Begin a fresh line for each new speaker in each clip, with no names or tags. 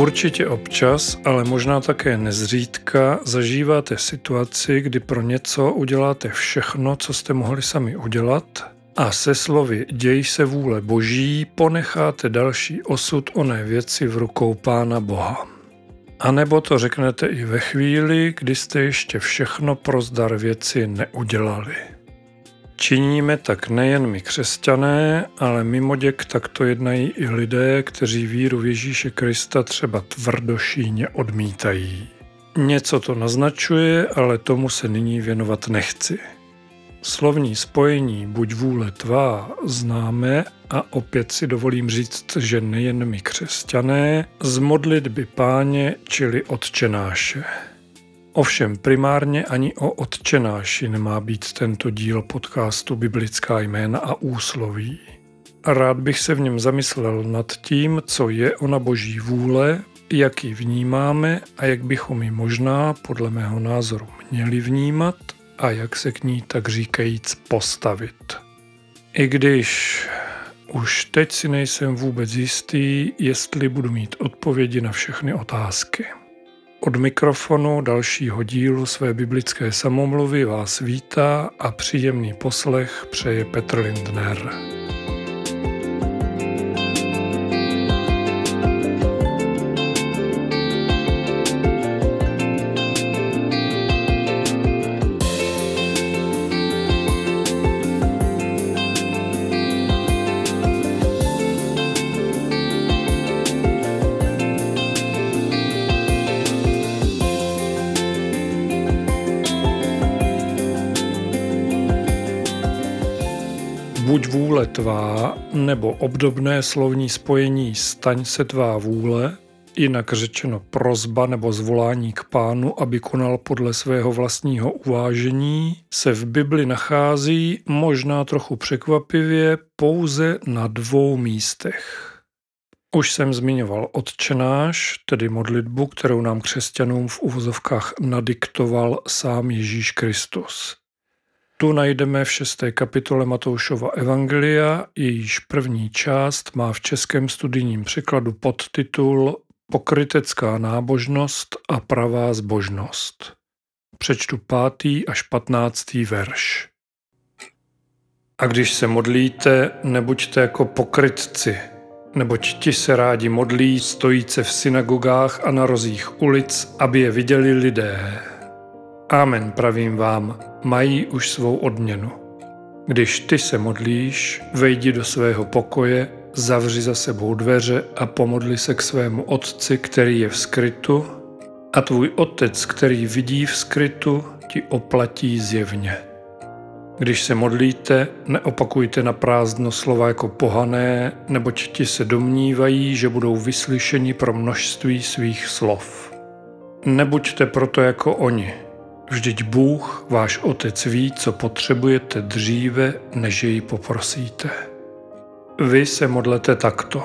Určitě občas, ale možná také nezřídka zažíváte situaci, kdy pro něco uděláte všechno, co jste mohli sami udělat a se slovy děj se vůle boží ponecháte další osud oné věci v rukou Pána Boha. A nebo to řeknete i ve chvíli, kdy jste ještě všechno pro zdar věci neudělali. Činíme tak nejen my křesťané, ale mimo děk takto jednají i lidé, kteří víru v Ježíše Krista třeba tvrdošíně odmítají. Něco to naznačuje, ale tomu se nyní věnovat nechci. Slovní spojení buď vůle tvá známe a opět si dovolím říct, že nejen my křesťané, z modlitby páně, čili odčenáše. Ovšem primárně ani o odčenáši nemá být tento díl podcastu Biblická jména a úsloví. Rád bych se v něm zamyslel nad tím, co je ona boží vůle, jak ji vnímáme a jak bychom ji možná, podle mého názoru, měli vnímat a jak se k ní tak říkajíc postavit. I když už teď si nejsem vůbec jistý, jestli budu mít odpovědi na všechny otázky. Od mikrofonu dalšího dílu své biblické samomluvy vás vítá a příjemný poslech přeje Petr Lindner. Tvá, nebo obdobné slovní spojení staň se tvá vůle, jinak řečeno prozba nebo zvolání k pánu, aby konal podle svého vlastního uvážení, se v Bibli nachází možná trochu překvapivě pouze na dvou místech. Už jsem zmiňoval odčenáš, tedy modlitbu, kterou nám křesťanům v uvozovkách nadiktoval sám Ježíš Kristus. Tu najdeme v šesté kapitole Matoušova Evangelia, jejíž první část má v českém studijním překladu podtitul Pokrytecká nábožnost a pravá zbožnost. Přečtu pátý až patnáctý verš. A když se modlíte, nebuďte jako pokrytci, neboť ti se rádi modlí stojíce v synagogách a na rozích ulic, aby je viděli lidé. Amen, pravím vám, mají už svou odměnu. Když ty se modlíš, vejdi do svého pokoje, zavři za sebou dveře a pomodli se k svému otci, který je v skrytu, a tvůj otec, který vidí v skrytu, ti oplatí zjevně. Když se modlíte, neopakujte na prázdno slova jako pohané, neboť ti se domnívají, že budou vyslyšeni pro množství svých slov. Nebuďte proto jako oni, Vždyť Bůh, váš Otec, ví, co potřebujete dříve, než jej poprosíte. Vy se modlete takto.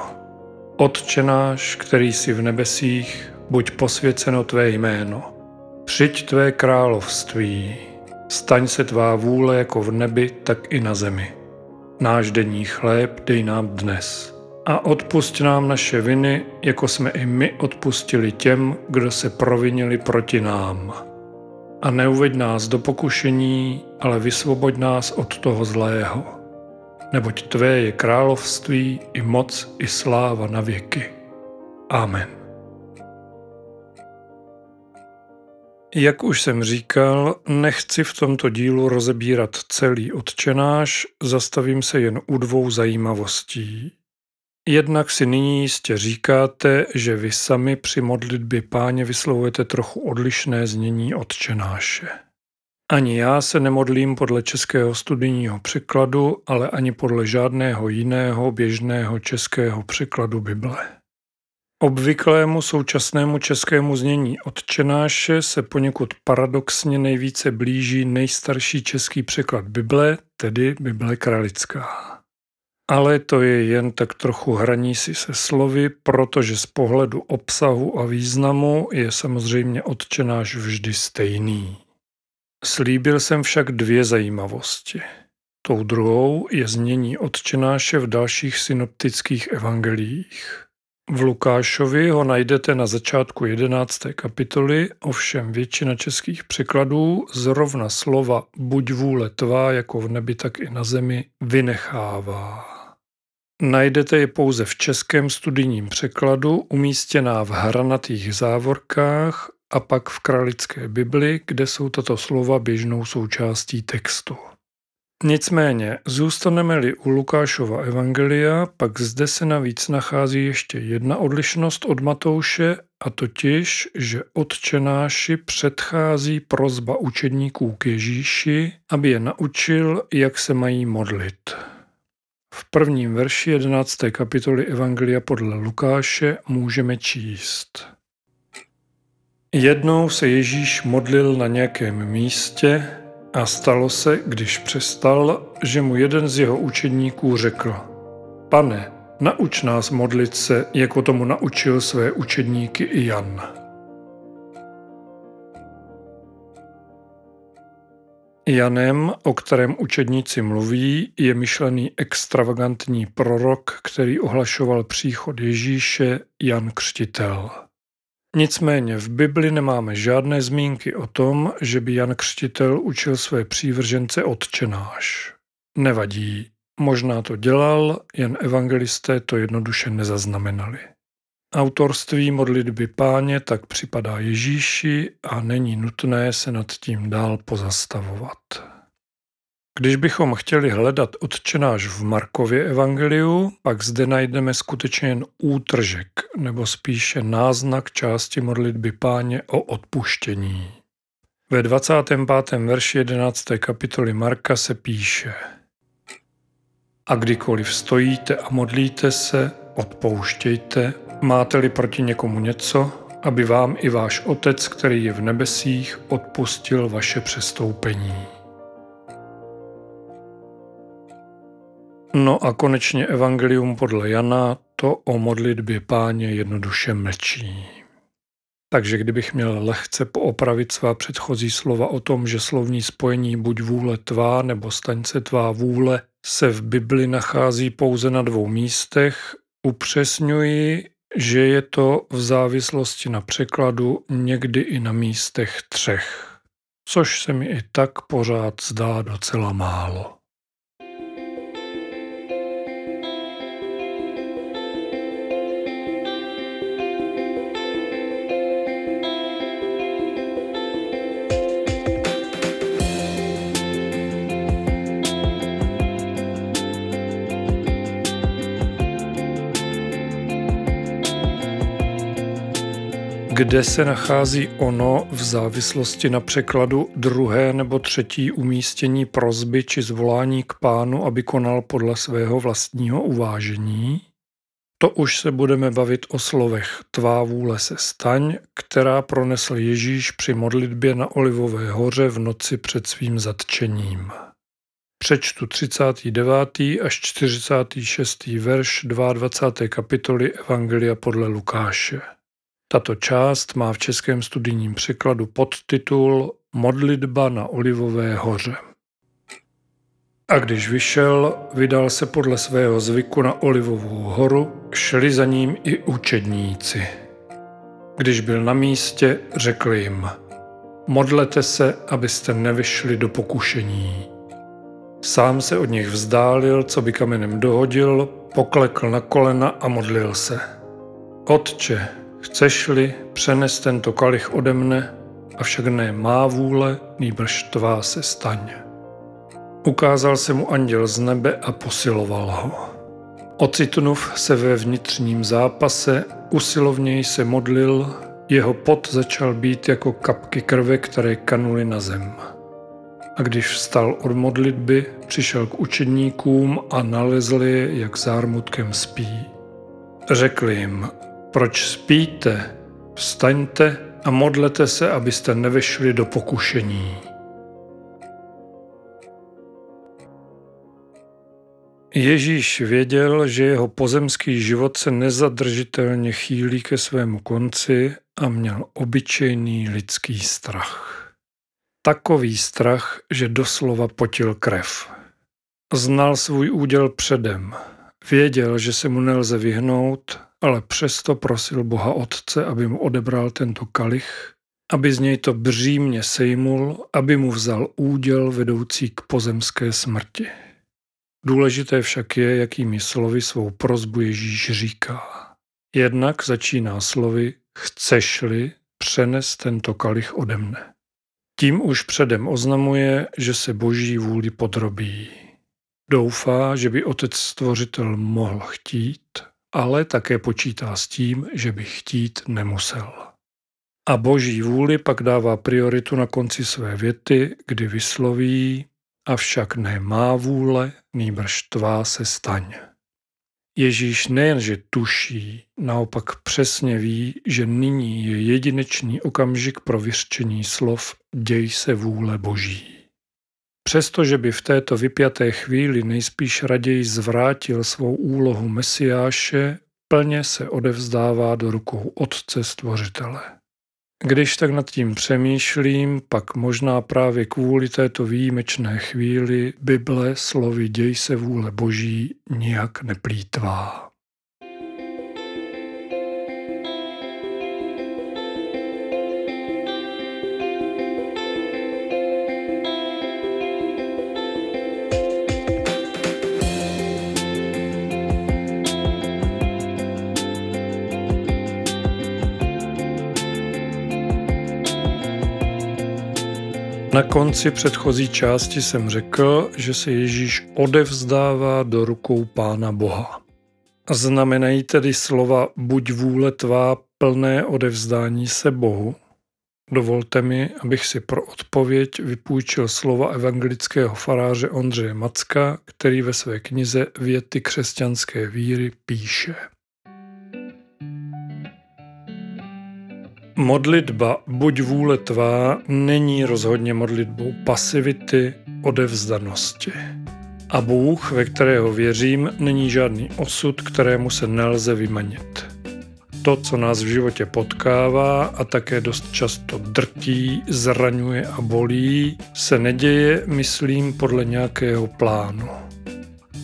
Otče náš, který jsi v nebesích, buď posvěceno tvé jméno. Přijď tvé království. Staň se tvá vůle jako v nebi, tak i na zemi. Náš denní chléb dej nám dnes. A odpust nám naše viny, jako jsme i my odpustili těm, kdo se provinili proti nám a neuveď nás do pokušení, ale vysvoboď nás od toho zlého. Neboť Tvé je království i moc i sláva na věky. Amen. Jak už jsem říkal, nechci v tomto dílu rozebírat celý odčenáš, zastavím se jen u dvou zajímavostí. Jednak si nyní jistě říkáte, že vy sami při modlitbě páně vyslovujete trochu odlišné znění odčenáše. Ani já se nemodlím podle českého studijního překladu, ale ani podle žádného jiného běžného českého překladu Bible. Obvyklému současnému českému znění odčenáše se poněkud paradoxně nejvíce blíží nejstarší český překlad Bible, tedy Bible kralická. Ale to je jen tak trochu hraní si se slovy, protože z pohledu obsahu a významu je samozřejmě odčenáš vždy stejný. Slíbil jsem však dvě zajímavosti. Tou druhou je znění odčenáše v dalších synoptických evangeliích. V Lukášovi ho najdete na začátku 11. kapitoly, ovšem většina českých překladů zrovna slova buď vůle tvá jako v nebi, tak i na zemi vynechává. Najdete je pouze v českém studijním překladu, umístěná v hranatých závorkách a pak v kralické Bibli, kde jsou tato slova běžnou součástí textu. Nicméně, zůstaneme-li u Lukášova evangelia, pak zde se navíc nachází ještě jedna odlišnost od Matouše, a totiž, že odčenáši předchází prozba učedníků k Ježíši, aby je naučil, jak se mají modlit. V prvním verši 11. kapitoly Evangelia podle Lukáše můžeme číst. Jednou se Ježíš modlil na nějakém místě a stalo se, když přestal, že mu jeden z jeho učedníků řekl Pane, nauč nás modlit se, jako tomu naučil své učedníky i Jan. Janem, o kterém učedníci mluví, je myšlený extravagantní prorok, který ohlašoval příchod Ježíše Jan Křtitel. Nicméně v Bibli nemáme žádné zmínky o tom, že by Jan Křtitel učil své přívržence odčenáš. Nevadí, možná to dělal, jen evangelisté to jednoduše nezaznamenali. Autorství modlitby páně tak připadá Ježíši a není nutné se nad tím dál pozastavovat. Když bychom chtěli hledat odčenáš v Markově evangeliu, pak zde najdeme skutečně jen útržek, nebo spíše náznak části modlitby páně o odpuštění. Ve 25. verši 11. kapitoly Marka se píše A kdykoliv stojíte a modlíte se, odpouštějte, máte-li proti někomu něco, aby vám i váš Otec, který je v nebesích, odpustil vaše přestoupení. No a konečně Evangelium podle Jana to o modlitbě páně jednoduše mlčí. Takže kdybych měl lehce poopravit svá předchozí slova o tom, že slovní spojení buď vůle tvá nebo staň se tvá vůle se v Bibli nachází pouze na dvou místech, upřesňuji, že je to v závislosti na překladu někdy i na místech třech, což se mi i tak pořád zdá docela málo. Kde se nachází ono v závislosti na překladu druhé nebo třetí umístění prozby či zvolání k pánu, aby konal podle svého vlastního uvážení? To už se budeme bavit o slovech Tvá vůle se staň, která pronesl Ježíš při modlitbě na Olivové hoře v noci před svým zatčením. Přečtu 39. až 46. verš 22. kapitoly Evangelia podle Lukáše. Tato část má v českém studijním překladu podtitul Modlitba na Olivové hoře. A když vyšel, vydal se podle svého zvyku na Olivovou horu, šli za ním i učedníci. Když byl na místě, řekl jim, modlete se, abyste nevyšli do pokušení. Sám se od nich vzdálil, co by kamenem dohodil, poklekl na kolena a modlil se. Otče, Chceš-li, přenes tento kalich ode mne, avšak ne má vůle, nýbrž tvá se staň. Ukázal se mu anděl z nebe a posiloval ho. Ocitnuv se ve vnitřním zápase, usilovněji se modlil, jeho pot začal být jako kapky krve, které kanuly na zem. A když vstal od modlitby, přišel k učedníkům a nalezl je, jak zármutkem spí. Řekl jim, proč spíte? Vstaňte a modlete se, abyste nevešli do pokušení. Ježíš věděl, že jeho pozemský život se nezadržitelně chýlí ke svému konci a měl obyčejný lidský strach. Takový strach, že doslova potil krev. Znal svůj úděl předem – Věděl, že se mu nelze vyhnout, ale přesto prosil Boha Otce, aby mu odebral tento kalich, aby z něj to břímně sejmul, aby mu vzal úděl vedoucí k pozemské smrti. Důležité však je, jakými slovy svou prozbu Ježíš říká. Jednak začíná slovy chceš-li přenes tento kalich ode mne. Tím už předem oznamuje, že se boží vůli podrobí. Doufá, že by otec stvořitel mohl chtít, ale také počítá s tím, že by chtít nemusel. A boží vůli pak dává prioritu na konci své věty, kdy vysloví, avšak ne má vůle, nýbrž tvá se staň. Ježíš nejenže tuší, naopak přesně ví, že nyní je jedinečný okamžik pro vyřčení slov děj se vůle Boží. Přestože by v této vypjaté chvíli nejspíš raději zvrátil svou úlohu Mesiáše, plně se odevzdává do rukou Otce Stvořitele. Když tak nad tím přemýšlím, pak možná právě kvůli této výjimečné chvíli Bible slovy děj se vůle Boží nijak neplýtvá. Na konci předchozí části jsem řekl, že se Ježíš odevzdává do rukou Pána Boha. Znamenají tedy slova buď vůle tvá plné odevzdání se Bohu? Dovolte mi, abych si pro odpověď vypůjčil slova evangelického faráře Ondřeje Macka, který ve své knize Věty křesťanské víry píše. Modlitba buď vůle tvá není rozhodně modlitbou pasivity, odevzdanosti. A Bůh, ve kterého věřím, není žádný osud, kterému se nelze vymanit. To, co nás v životě potkává a také dost často drtí, zraňuje a bolí, se neděje, myslím, podle nějakého plánu.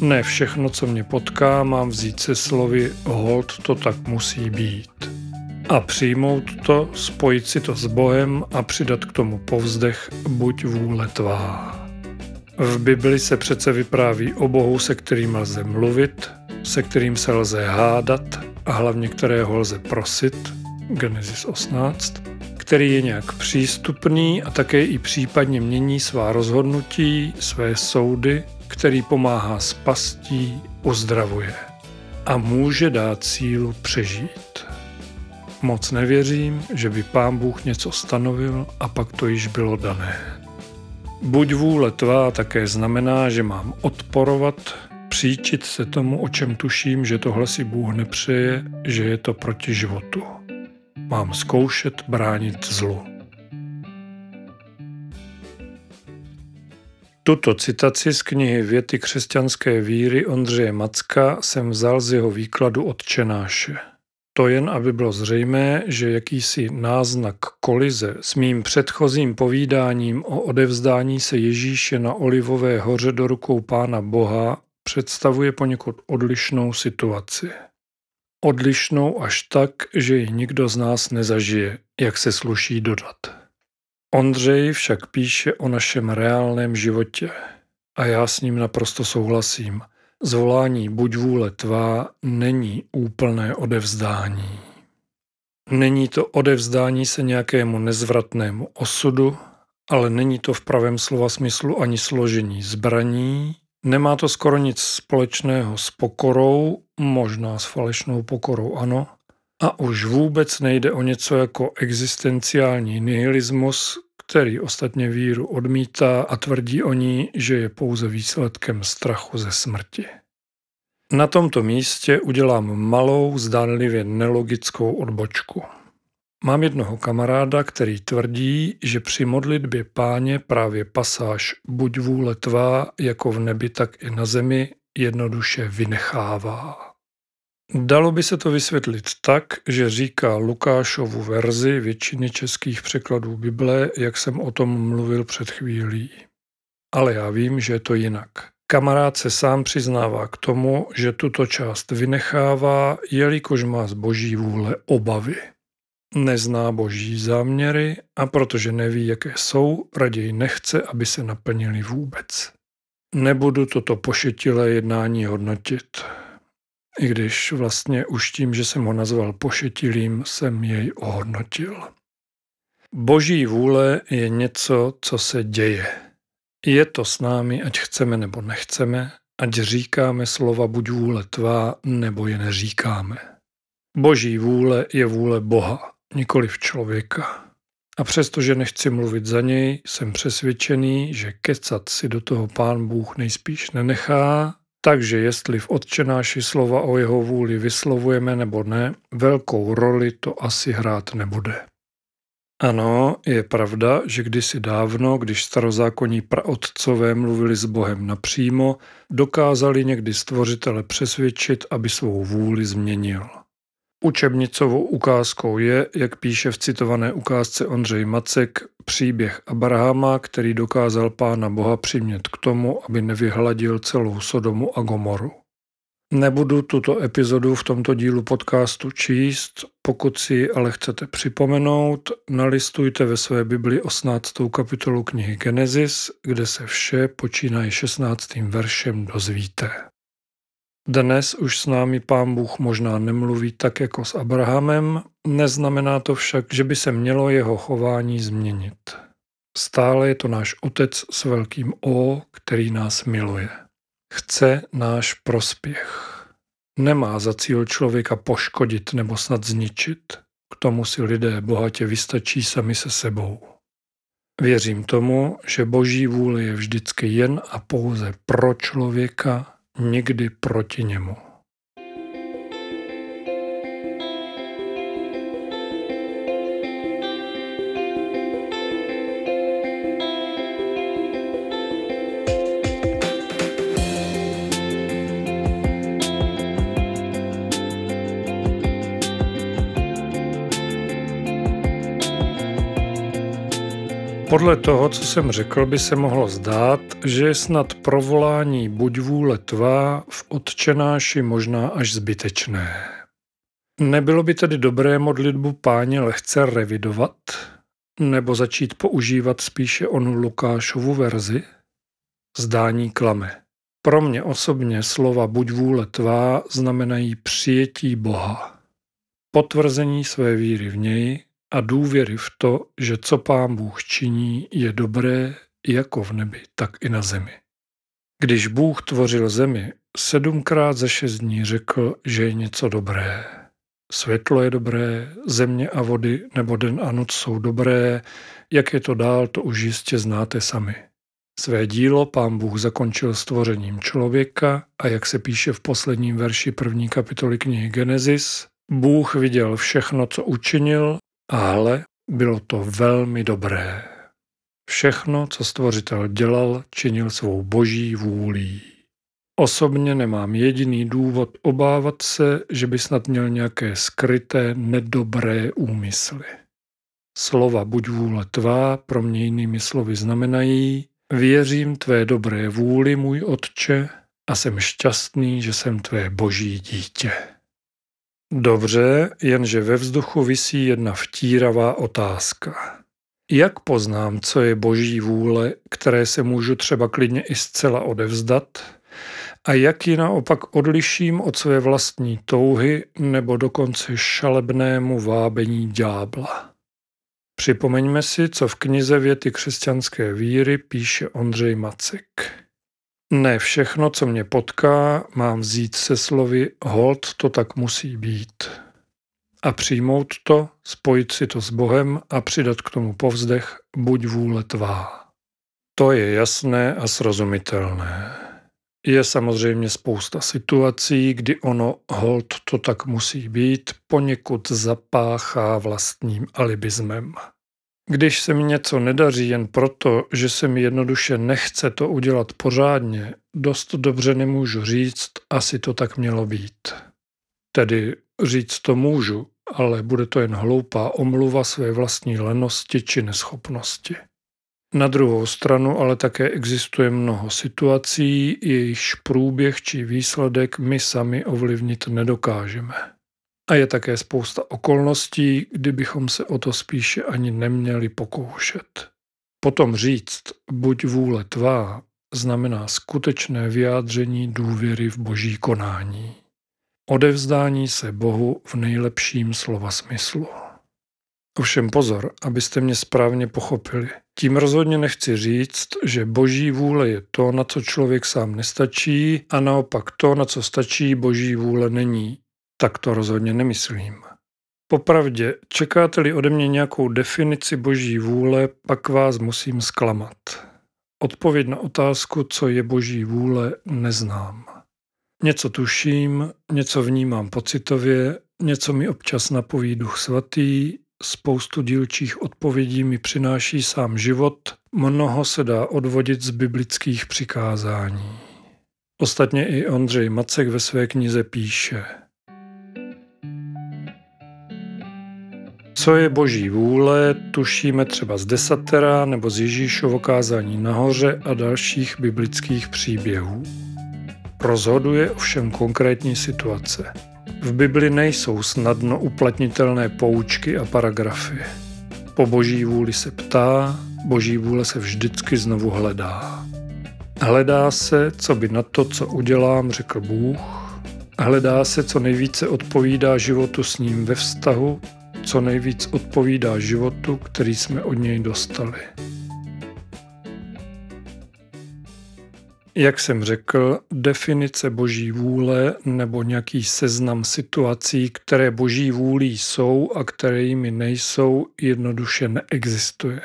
Ne všechno, co mě potká, mám vzít se slovy hold, to tak musí být a přijmout to, spojit si to s Bohem a přidat k tomu povzdech buď vůle tvá. V Bibli se přece vypráví o Bohu, se kterým lze mluvit, se kterým se lze hádat a hlavně kterého lze prosit, Genesis 18, který je nějak přístupný a také i případně mění svá rozhodnutí, své soudy, který pomáhá spastí, uzdravuje a může dát sílu přežít. Moc nevěřím, že by pán Bůh něco stanovil a pak to již bylo dané. Buď vůle tvá také znamená, že mám odporovat, příčit se tomu, o čem tuším, že tohle si Bůh nepřeje, že je to proti životu. Mám zkoušet bránit zlu. Tuto citaci z knihy Věty křesťanské víry Ondřeje Macka jsem vzal z jeho výkladu odčenáše. To jen, aby bylo zřejmé, že jakýsi náznak kolize s mým předchozím povídáním o odevzdání se Ježíše na Olivové hoře do rukou Pána Boha představuje poněkud odlišnou situaci. Odlišnou až tak, že ji nikdo z nás nezažije, jak se sluší dodat. Ondřej však píše o našem reálném životě a já s ním naprosto souhlasím – Zvolání buď vůle tvá není úplné odevzdání. Není to odevzdání se nějakému nezvratnému osudu, ale není to v pravém slova smyslu ani složení zbraní, nemá to skoro nic společného s pokorou, možná s falešnou pokorou ano, a už vůbec nejde o něco jako existenciální nihilismus, který ostatně víru odmítá a tvrdí o ní, že je pouze výsledkem strachu ze smrti. Na tomto místě udělám malou, zdánlivě nelogickou odbočku. Mám jednoho kamaráda, který tvrdí, že při modlitbě páně právě pasáž buď vůle tvá, jako v nebi, tak i na zemi, jednoduše vynechává. Dalo by se to vysvětlit tak, že říká Lukášovu verzi většiny českých překladů Bible, jak jsem o tom mluvil před chvílí. Ale já vím, že je to jinak. Kamarád se sám přiznává k tomu, že tuto část vynechává, jelikož má z boží vůle obavy. Nezná boží záměry a protože neví, jaké jsou, raději nechce, aby se naplnili vůbec. Nebudu toto pošetilé jednání hodnotit. I když vlastně už tím, že jsem ho nazval pošetilým, jsem jej ohodnotil. Boží vůle je něco, co se děje. Je to s námi, ať chceme nebo nechceme, ať říkáme slova buď vůle tvá, nebo je neříkáme. Boží vůle je vůle Boha, nikoli v člověka. A přestože nechci mluvit za něj, jsem přesvědčený, že kecat si do toho pán Bůh nejspíš nenechá, takže jestli v odčenáši slova o jeho vůli vyslovujeme nebo ne, velkou roli to asi hrát nebude. Ano, je pravda, že kdysi dávno, když starozákonní praotcové mluvili s Bohem napřímo, dokázali někdy stvořitele přesvědčit, aby svou vůli změnil. Učebnicovou ukázkou je, jak píše v citované ukázce Ondřej Macek, příběh Abrahama, který dokázal pána Boha přimět k tomu, aby nevyhladil celou Sodomu a Gomoru. Nebudu tuto epizodu v tomto dílu podcastu číst, pokud si ale chcete připomenout, nalistujte ve své Bibli 18. kapitolu knihy Genesis, kde se vše počínaje 16. veršem dozvíte. Dnes už s námi pán Bůh možná nemluví tak jako s Abrahamem, neznamená to však, že by se mělo jeho chování změnit. Stále je to náš otec s velkým O, který nás miluje. Chce náš prospěch. Nemá za cíl člověka poškodit nebo snad zničit. K tomu si lidé bohatě vystačí sami se sebou. Věřím tomu, že boží vůle je vždycky jen a pouze pro člověka, nikdy proti němu. Podle toho, co jsem řekl, by se mohlo zdát, že je snad provolání buď vůle tvá v odčenáši možná až zbytečné. Nebylo by tedy dobré modlitbu páně lehce revidovat, nebo začít používat spíše onu Lukášovu verzi? Zdání klame. Pro mě osobně slova buď vůle tvá znamenají přijetí Boha, potvrzení své víry v něj a důvěry v to, že co pán Bůh činí, je dobré jako v nebi, tak i na zemi. Když Bůh tvořil zemi, sedmkrát za šest dní řekl, že je něco dobré. Světlo je dobré, země a vody nebo den a noc jsou dobré, jak je to dál, to už jistě znáte sami. Své dílo pán Bůh zakončil stvořením člověka a jak se píše v posledním verši první kapitoly knihy Genesis, Bůh viděl všechno, co učinil ale bylo to velmi dobré. Všechno, co stvořitel dělal, činil svou boží vůlí. Osobně nemám jediný důvod obávat se, že by snad měl nějaké skryté nedobré úmysly. Slova buď vůle tvá pro mě jinými slovy znamenají věřím tvé dobré vůli, můj otče, a jsem šťastný, že jsem tvé boží dítě. Dobře, jenže ve vzduchu visí jedna vtíravá otázka. Jak poznám, co je boží vůle, které se můžu třeba klidně i zcela odevzdat, a jak ji naopak odliším od své vlastní touhy nebo dokonce šalebnému vábení ďábla? Připomeňme si, co v knize Věty křesťanské víry píše Ondřej Macek. Ne všechno, co mě potká, mám vzít se slovy hold to tak musí být. A přijmout to, spojit si to s Bohem a přidat k tomu povzdech buď vůle tvá. To je jasné a srozumitelné. Je samozřejmě spousta situací, kdy ono hold to tak musí být, poněkud zapáchá vlastním alibismem. Když se mi něco nedaří jen proto, že se mi jednoduše nechce to udělat pořádně, dost dobře nemůžu říct, asi to tak mělo být. Tedy říct to můžu, ale bude to jen hloupá omluva své vlastní lenosti či neschopnosti. Na druhou stranu ale také existuje mnoho situací, jejichž průběh či výsledek my sami ovlivnit nedokážeme. A je také spousta okolností, kdybychom se o to spíše ani neměli pokoušet. Potom říct, buď vůle tvá, znamená skutečné vyjádření důvěry v boží konání. Odevzdání se Bohu v nejlepším slova smyslu. Ovšem pozor, abyste mě správně pochopili. Tím rozhodně nechci říct, že boží vůle je to, na co člověk sám nestačí a naopak to, na co stačí boží vůle není. Tak to rozhodně nemyslím. Popravdě, čekáte-li ode mě nějakou definici boží vůle, pak vás musím zklamat. Odpověď na otázku, co je boží vůle, neznám. Něco tuším, něco vnímám pocitově, něco mi občas napoví duch svatý, spoustu dílčích odpovědí mi přináší sám život, mnoho se dá odvodit z biblických přikázání. Ostatně i Ondřej Macek ve své knize píše – Co je boží vůle, tušíme třeba z desatera nebo z Ježíšovo kázání nahoře a dalších biblických příběhů. Rozhoduje ovšem konkrétní situace. V Bibli nejsou snadno uplatnitelné poučky a paragrafy. Po boží vůli se ptá, boží vůle se vždycky znovu hledá. Hledá se, co by na to, co udělám, řekl Bůh. Hledá se, co nejvíce odpovídá životu s ním ve vztahu co nejvíc odpovídá životu, který jsme od něj dostali. Jak jsem řekl, definice boží vůle nebo nějaký seznam situací, které boží vůlí jsou a které jimi nejsou, jednoduše neexistuje.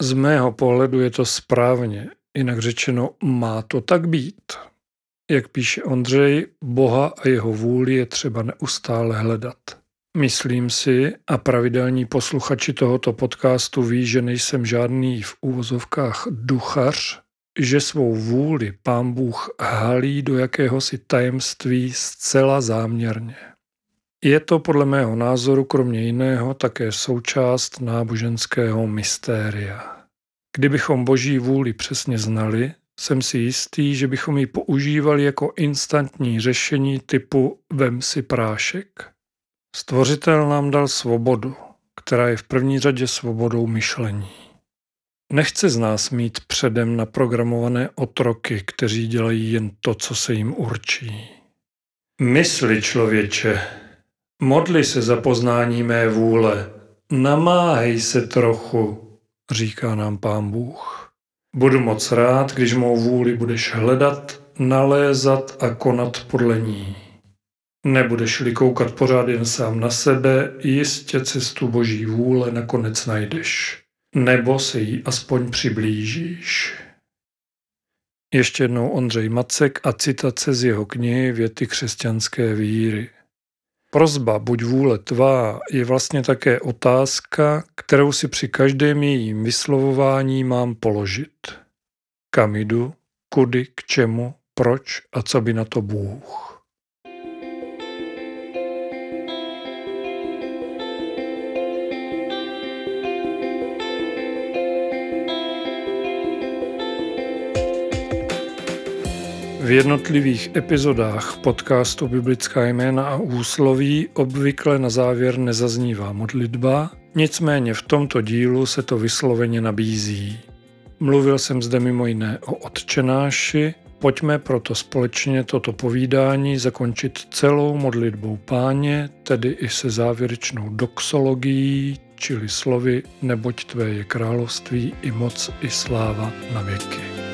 Z mého pohledu je to správně, jinak řečeno má to tak být. Jak píše Ondřej, Boha a jeho vůli je třeba neustále hledat. Myslím si, a pravidelní posluchači tohoto podcastu ví, že nejsem žádný v úvozovkách duchař, že svou vůli pán Bůh halí do jakéhosi tajemství zcela záměrně. Je to podle mého názoru kromě jiného také součást náboženského mystéria. Kdybychom boží vůli přesně znali, jsem si jistý, že bychom ji používali jako instantní řešení typu vem si prášek. Stvořitel nám dal svobodu, která je v první řadě svobodou myšlení. Nechce z nás mít předem naprogramované otroky, kteří dělají jen to, co se jim určí. Mysli, člověče, modli se za poznání mé vůle, namáhej se trochu, říká nám pán Bůh. Budu moc rád, když mou vůli budeš hledat, nalézat a konat podle ní. Nebudeš-li koukat pořád jen sám na sebe, jistě cestu boží vůle nakonec najdeš. Nebo se jí aspoň přiblížíš. Ještě jednou Ondřej Macek a citace z jeho knihy Věty křesťanské víry. Prozba buď vůle tvá je vlastně také otázka, kterou si při každém jejím vyslovování mám položit. Kam jdu, kudy, k čemu, proč a co by na to Bůh. V jednotlivých epizodách podcastu Biblická jména a úsloví obvykle na závěr nezaznívá modlitba, nicméně v tomto dílu se to vysloveně nabízí. Mluvil jsem zde mimo jiné o odčenáši, pojďme proto společně toto povídání zakončit celou modlitbou páně, tedy i se závěrečnou doxologií, čili slovy neboť tvé je království i moc i sláva na věky.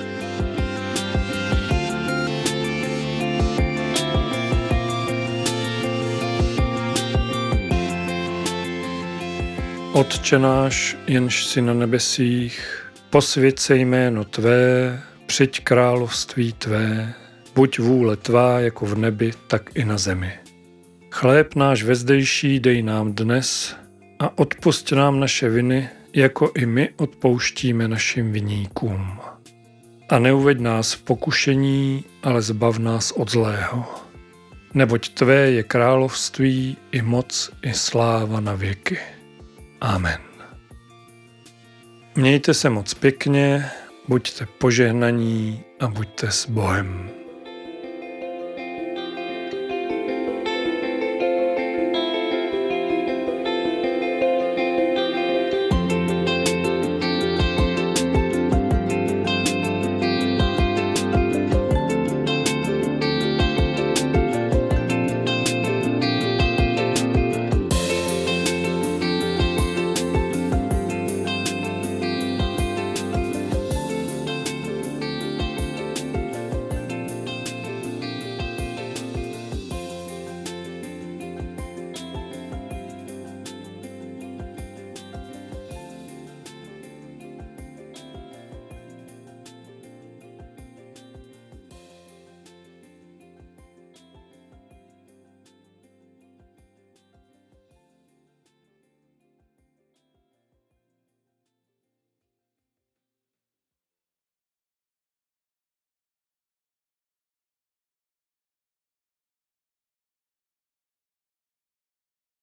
Otče náš, jenž si na nebesích, posvěd se jméno Tvé, přijď království Tvé, buď vůle Tvá jako v nebi, tak i na zemi. Chléb náš vezdejší dej nám dnes a odpust nám naše viny, jako i my odpouštíme našim viníkům. A neuveď nás v pokušení, ale zbav nás od zlého. Neboť Tvé je království i moc i sláva na věky. Amen. Mějte se moc pěkně, buďte požehnaní a buďte s Bohem.